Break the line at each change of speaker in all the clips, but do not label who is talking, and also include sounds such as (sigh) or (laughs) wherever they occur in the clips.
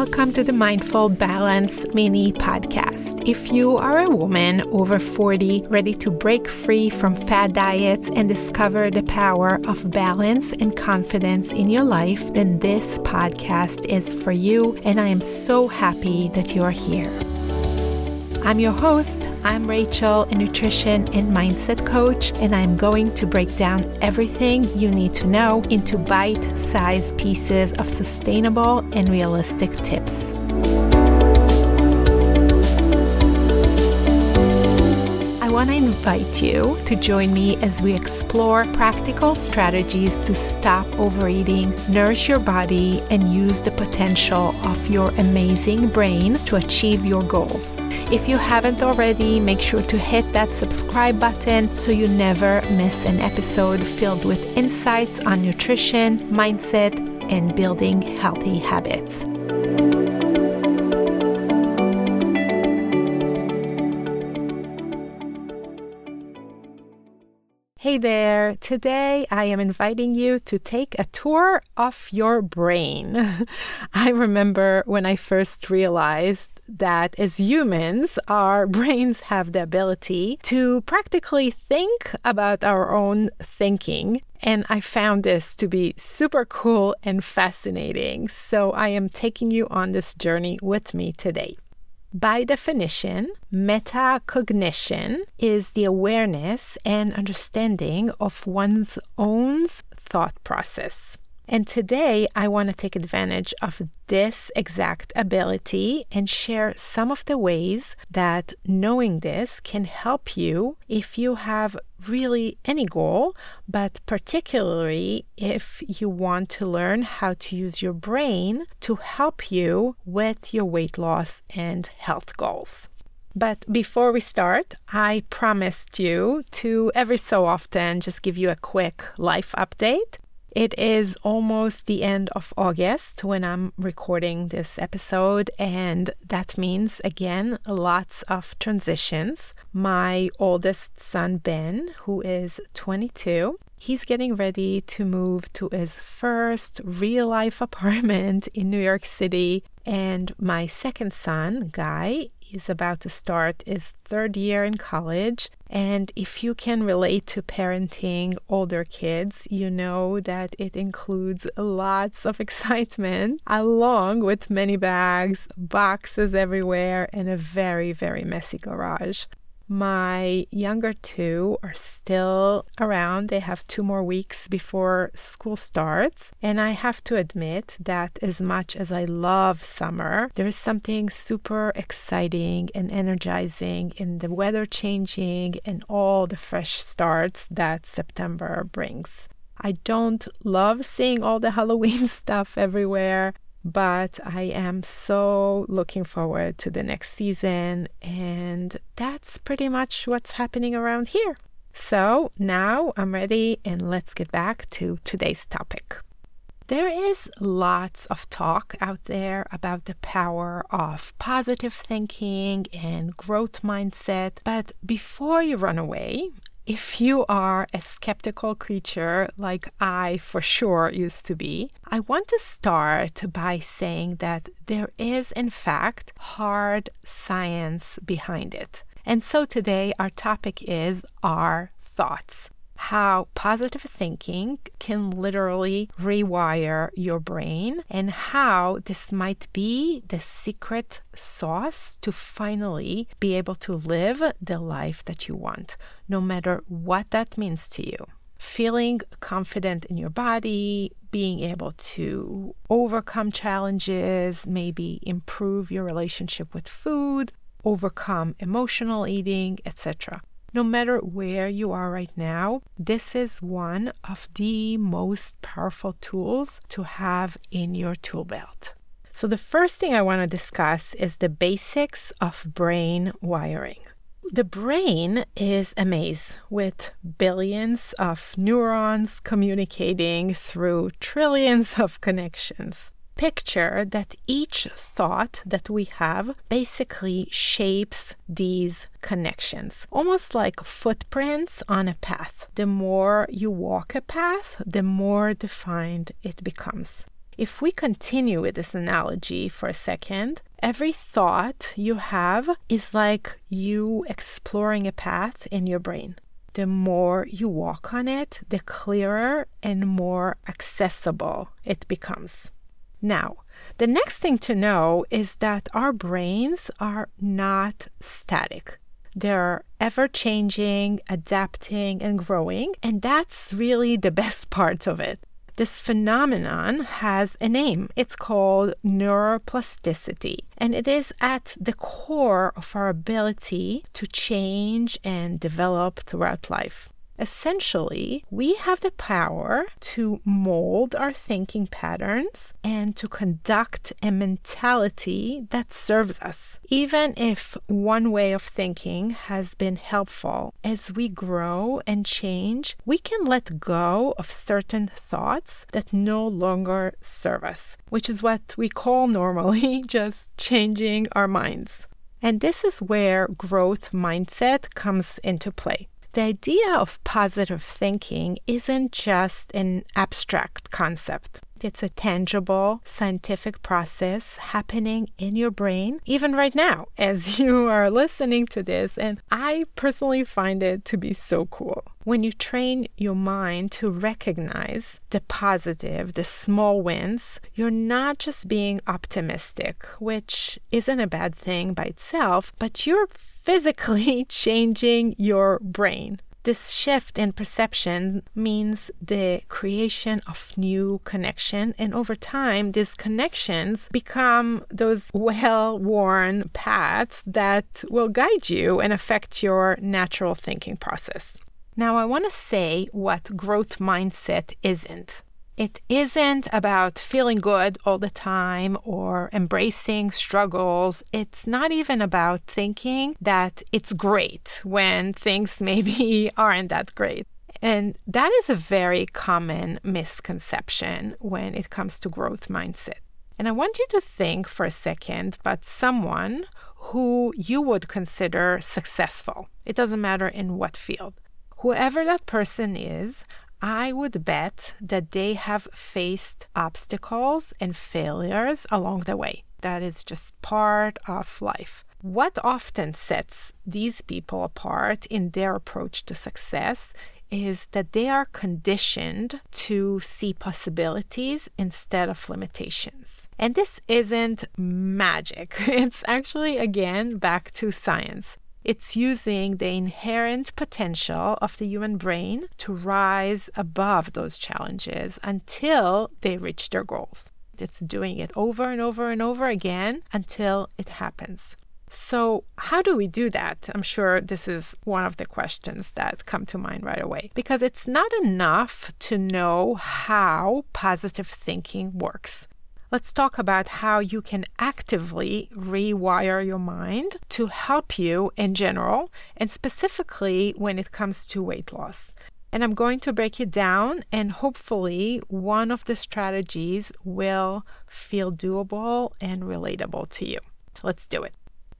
Welcome to the Mindful Balance mini podcast. If you are a woman over 40 ready to break free from fad diets and discover the power of balance and confidence in your life, then this podcast is for you, and I am so happy that you are here. I'm your host. I'm Rachel, a nutrition and mindset coach, and I'm going to break down everything you need to know into bite sized pieces of sustainable and realistic tips. Want to invite you to join me as we explore practical strategies to stop overeating, nourish your body, and use the potential of your amazing brain to achieve your goals. If you haven't already, make sure to hit that subscribe button so you never miss an episode filled with insights on nutrition, mindset, and building healthy habits. Hey there! Today I am inviting you to take a tour of your brain. (laughs) I remember when I first realized that as humans, our (laughs) brains have the ability to practically think about our own thinking. And I found this to be super cool and fascinating. So I am taking you on this journey with me today. By definition, metacognition is the awareness and understanding of one's own thought process. And today, I want to take advantage of this exact ability and share some of the ways that knowing this can help you if you have really any goal, but particularly if you want to learn how to use your brain to help you with your weight loss and health goals. But before we start, I promised you to every so often just give you a quick life update. It is almost the end of August when I'm recording this episode, and that means again lots of transitions. My oldest son, Ben, who is 22, he's getting ready to move to his first real life (laughs) apartment in New York City. And my second son, Guy, is about to start his third year in college. And if you can relate to parenting older kids, you know that it includes lots of (laughs) excitement, along with many bags, boxes everywhere, and a very, very messy garage. My younger two are still around. They have two more weeks before school starts. And I have to admit that as much as I love summer, there is something super exciting and energizing in the weather changing and all the fresh starts that September brings. I don't love seeing all the (laughs) Halloween stuff everywhere, but I am so looking forward to the next season, and that's pretty much what's happening around here. So now I'm ready, and let's get back to today's topic. There is lots of talk out there about the power of positive thinking and growth mindset. But before you run away, if you are a skeptical creature like I for sure used to be, I want to start by saying that there is, in fact, hard science behind it. And so today our topic is our thoughts how positive thinking can literally rewire your brain and how this might be the secret sauce to finally be able to live the life that you want, no matter what that means to you. Feeling confident in your body, being able to overcome challenges, maybe improve your relationship with food, overcome emotional eating, etc no matter where you are right now, this is one of the most powerful tools to have in your tool belt. So, the first thing I want to discuss is the basics of brain wiring. The brain is a maze with billions of neurons communicating through trillions of connections picture that each thought that we have basically shapes these connections, almost like footprints on a path. The more you walk a path, the more defined it becomes. If we continue with this analogy for a second, every thought you have is like you exploring a path in your brain. The more you walk on it, the clearer and more accessible it becomes. Now, the next thing to know is that our brains are not static. They're ever changing, adapting, and growing, and that's really the best (laughs) part of it. This phenomenon has a name. It's called neuroplasticity, and it is at the core of our ability to change and develop throughout life. Essentially, we have the power to mold our thinking patterns and to conduct a mentality that serves us. Even if one way of thinking has been helpful, as we grow and change, we can let go of certain thoughts that no longer serve us, which is what we call normally (laughs) just changing our minds. And this is where growth mindset comes into play the idea of positive thinking isn't just an abstract concept. It's a tangible scientific process happening in your brain, even right now, (laughs) as you are listening to this. And I personally find it to be so cool. When you train your mind to recognize the positive, the small wins, you're not just being optimistic, which isn't a bad thing by itself, but you're physically (laughs) changing your brain. This shift in perception means the creation of new connection and over time these connections become those well-worn paths that will guide you and affect your natural thinking process. Now I want to say what growth mindset isn't. It isn't about feeling good all the time or embracing struggles. It's not even about thinking that it's great when things (laughs) maybe aren't that great. And that is a very common misconception when it comes to growth mindset. And I want you to think for a second about someone who you would consider successful. It doesn't matter in what field. Whoever that person is, I would bet that they have faced obstacles and failures along the way. That is just part of life. What often sets these people apart in their approach to success is that they are conditioned to see possibilities instead of limitations. And this isn't magic. (laughs) It's actually, again, back to science. It's using the inherent potential of the human brain to rise above those challenges until they reach their goals. It's doing it over and over and over again until it happens. So, how do we do that? I'm sure this is one of the questions that come to mind right away because it's not enough to know how positive thinking works let's talk about how you can actively rewire your mind to help you in general and specifically when it comes to weight loss. And I'm going to break it down, and hopefully, one of the strategies will feel doable and relatable to you. So let's do it.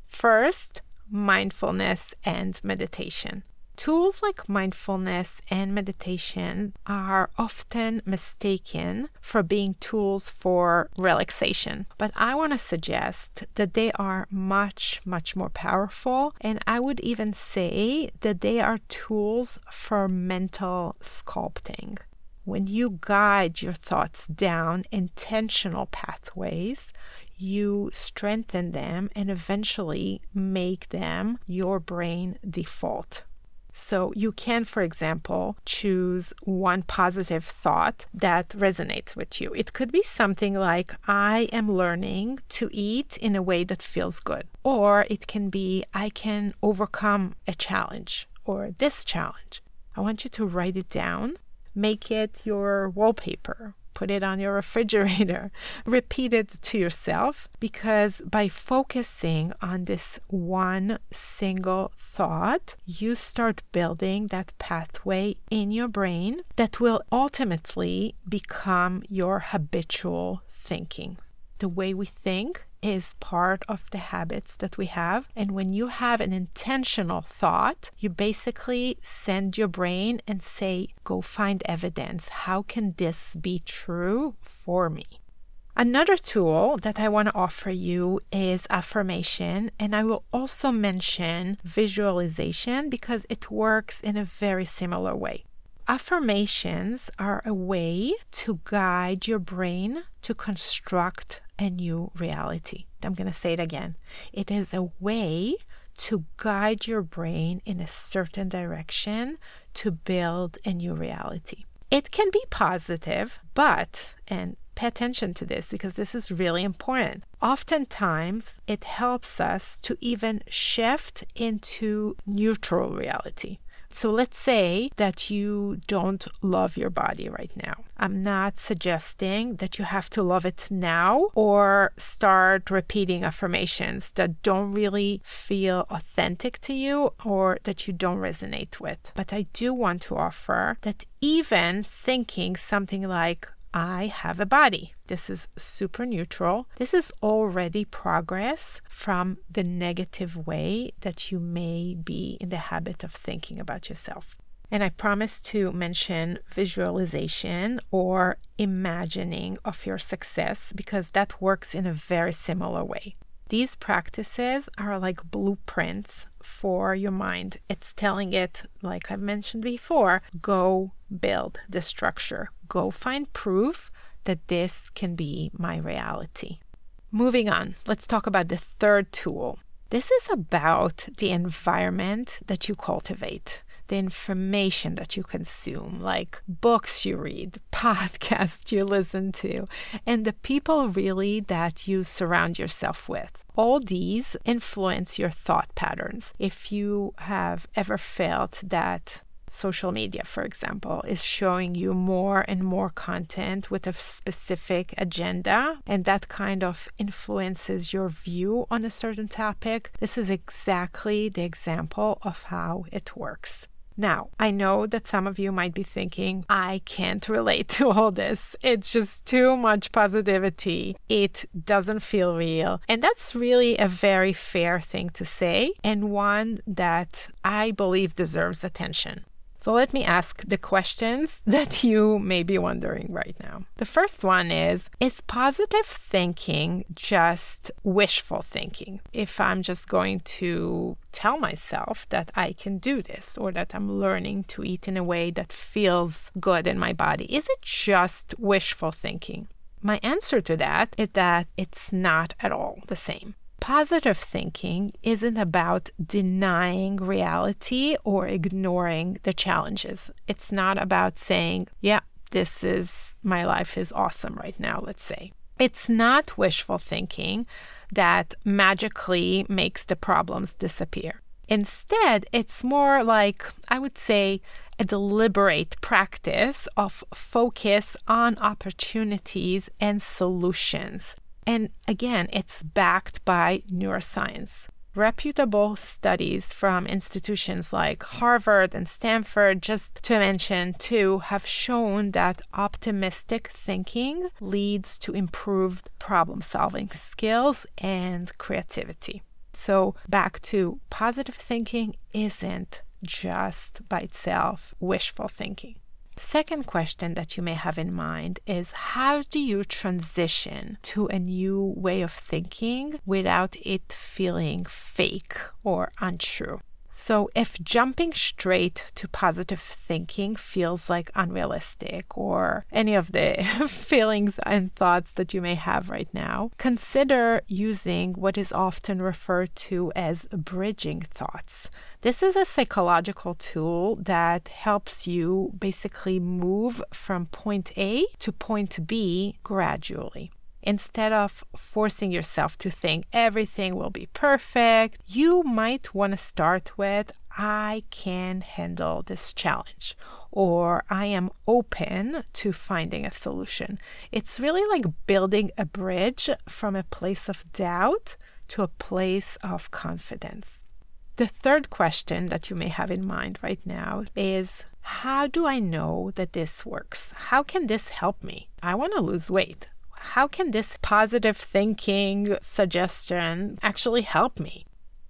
First, mindfulness and meditation. Tools like mindfulness and meditation are often mistaken for being tools for relaxation, but I want to suggest that they are much, much more powerful. And I would even say that they are tools for mental sculpting. When you guide your thoughts down intentional pathways, you strengthen them and eventually make them your brain default. So you can, for example, choose one positive thought that resonates with you. It could be something like, I am learning to eat in a way that feels good. Or it can be, I can overcome a challenge or this challenge. I want you to write it down, make it your wallpaper put it on your refrigerator, (laughs) repeat it to yourself, because by focusing on this one single thought, you start building that pathway in your brain that will ultimately become your habitual thinking. The way we think is part of the habits that we have. And when you have an intentional thought, you basically send your brain and say, go find evidence. How can this be true for me? Another tool that I want to offer you is affirmation, and I will also mention visualization because it works in a very similar way. Affirmations are a way to guide your brain to construct a new reality. I'm going to say it again. It is a way to guide your brain in a certain direction to build a new reality. It can be positive, but, and pay attention to this because this is really important. Oftentimes, it helps us to even shift into neutral reality. So let's say that you don't love your body right now. I'm not suggesting that you have to love it now or start repeating affirmations that don't really feel authentic to you or that you don't resonate with. But I do want to offer that even thinking something like, I have a body. This is super neutral. This is already progress from the negative way that you may be in the habit of thinking about yourself. And I promise to mention visualization or imagining of your success because that works in a very similar way. These practices are like blueprints for your mind. It's telling it, like I've mentioned before, go build the structure, go find proof that this can be my reality. Moving on, let's talk about the third tool. This is about the environment that you cultivate the information that you consume, like books you read, (laughs) podcasts you listen to, and the people really that you surround yourself with. All these influence your thought patterns. If you have ever felt that social media, for example, is showing you more and more content with a specific agenda, and that kind of influences your view on a certain topic. This is exactly the example of how it works. Now, I know that some of you might be thinking, I can't relate to all this. It's just too much positivity. It doesn't feel real. And that's really a very fair thing to say, and one that I believe deserves attention. So let me ask the questions (laughs) that you may be wondering right now. The first one is Is positive thinking just wishful thinking? If I'm just going to tell myself that I can do this or that I'm learning to eat in a way that feels good in my body, is it just wishful thinking? My answer to that is that it's not at all the same. Positive thinking isn't about denying reality or ignoring the challenges. It's not about saying, yeah, this is my life is awesome right now, let's say. It's not wishful thinking that magically makes the problems disappear. Instead, it's more like, I would say, a deliberate practice of focus on opportunities and solutions and again, it's backed by neuroscience. Reputable studies from institutions like Harvard and Stanford, just to mention two, have shown that optimistic thinking leads to improved problem solving skills and creativity. So, back to positive thinking isn't just by itself wishful thinking. Second question that you may have in mind is how do you transition to a new way of thinking without it feeling fake or untrue? So, if jumping straight to positive thinking feels like unrealistic or any of the (laughs) feelings and thoughts that you may have right now, consider using what is often referred to as bridging thoughts. This is a psychological tool that helps you basically move from point A to point B gradually instead of forcing yourself to think everything will be perfect, you might want to start with I can handle this challenge or I am open to finding a solution. It's really like building a bridge from a place of doubt to a place of confidence. The third question that you may have in mind right now is how do I know that this works? How can this help me? I want to lose weight how can this positive thinking suggestion actually help me?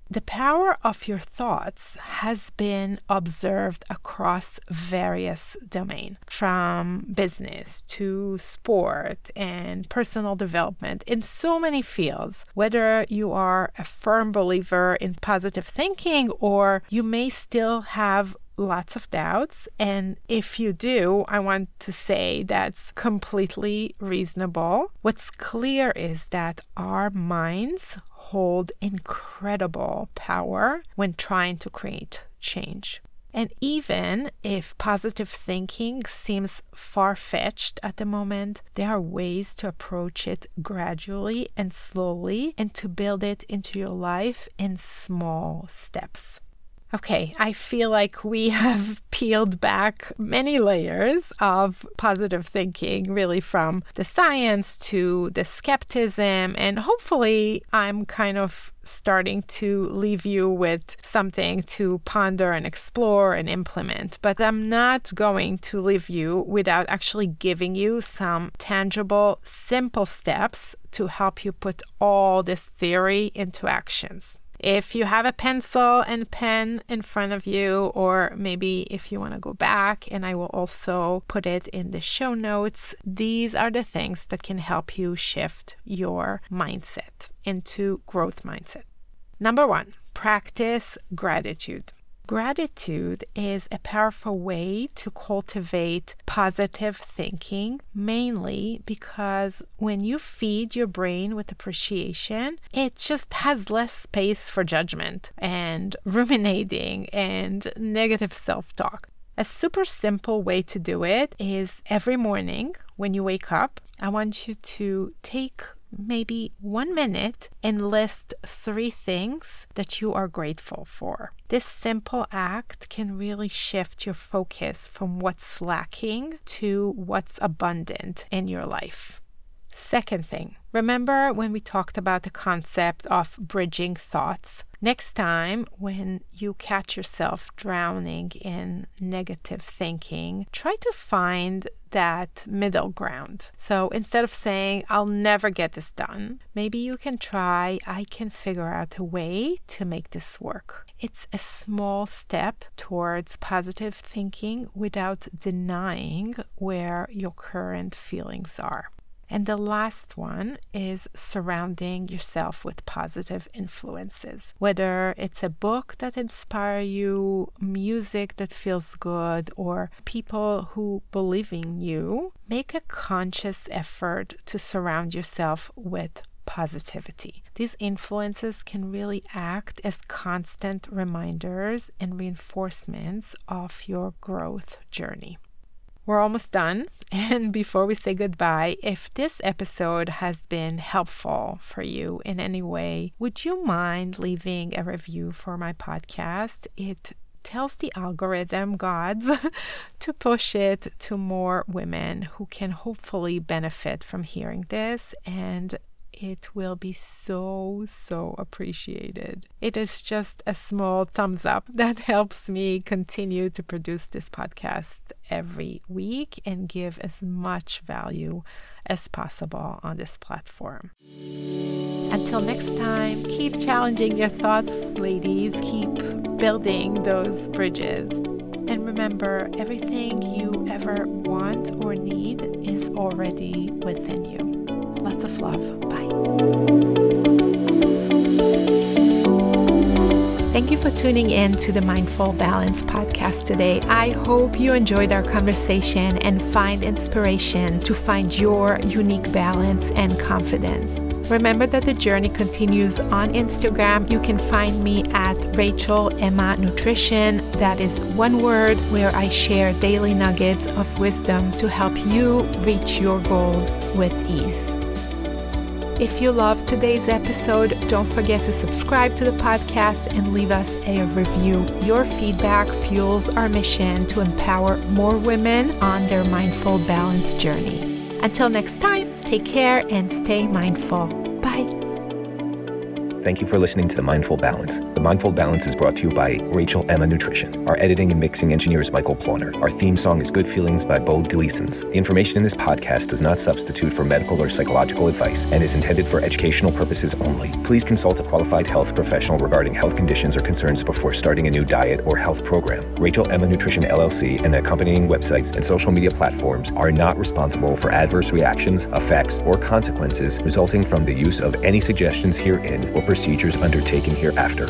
The power of your thoughts has been observed across various domains, from business to sport and personal development in so many fields. Whether you are a firm believer in positive thinking or you may still have lots of doubts. And if you do, I want to say that's completely reasonable. What's clear is that our minds hold incredible power when trying to create change. And even if positive thinking seems far fetched at the moment, there are ways to approach it gradually and slowly and to build it into your life in small steps. Okay, I feel like we (laughs) have peeled back many layers of positive thinking, really from the science to the skepticism. And hopefully, I'm kind of starting to leave you with something to ponder and explore and implement. But I'm not going to leave you without actually giving you some tangible, simple steps to help you put all this theory into actions. If you have a pencil and pen in front of you, or maybe if you want to go back, and I will also put it in the show notes, these are the things that can help you shift your mindset into growth mindset. Number one, practice gratitude. Gratitude is a powerful way to cultivate positive thinking, mainly because when you feed your brain with appreciation, it just has less space for judgment and (laughs) ruminating and negative self talk. A super simple way to do it is every morning when you wake up, I want you to take maybe one minute and list three things that you are grateful for. This simple act can really shift your focus from what's lacking to what's abundant in your life. Second thing, remember when we talked about the concept of bridging thoughts? Next time, when you catch yourself drowning in negative thinking, try to find that middle ground. So instead of saying, I'll never get this done, maybe you can try, I can figure out a way to make this work. It's a small step towards positive thinking without denying where your current feelings are. And the last one is surrounding yourself with positive influences. Whether it's a book that inspire you, music that feels good, or people who believe in you, make a conscious effort to surround yourself with positivity. These influences can really act as constant reminders and reinforcements of your growth journey. We're almost done. (laughs) And before we say goodbye, if this episode has been helpful for you in any way, would you mind leaving a review for my podcast? It tells the algorithm gods (laughs) to push it to more women who can hopefully benefit from hearing this and it will be so, so appreciated. It is just a small thumbs up (laughs) that helps me continue to produce this podcast every week and give as much value as possible on this platform. Until next time, keep challenging your thoughts, ladies. Keep building those bridges. And remember, everything you ever want or need is already within you. Lots of love. Bye. Thank you for tuning in to the Mindful Balance podcast today. I hope you enjoyed our conversation and find inspiration to find your unique balance and confidence. Remember that the journey continues on Instagram. You can find me at Rachel Emma Nutrition. That is one word where I share daily nuggets of wisdom to help you reach your goals with ease. If you loved today's episode, don't forget to subscribe to the podcast and leave us a review. Your feedback fuels our mission to empower more women on their mindful balance journey. Until next time, take care and stay mindful. Bye.
Thank you for listening to The Mindful Balance. The Mindful Balance is brought to you by Rachel Emma Nutrition. Our editing and mixing engineer is Michael Ploner. Our theme song is Good Feelings by Bo Delisons. The information in this podcast does not substitute for medical or psychological advice and is intended for educational purposes only. Please consult a qualified health professional regarding health conditions or concerns before starting a new diet or health program. Rachel Emma Nutrition LLC and the accompanying websites and social media platforms are not responsible for adverse reactions, effects, or consequences resulting from the use of any suggestions herein or procedures undertaken hereafter.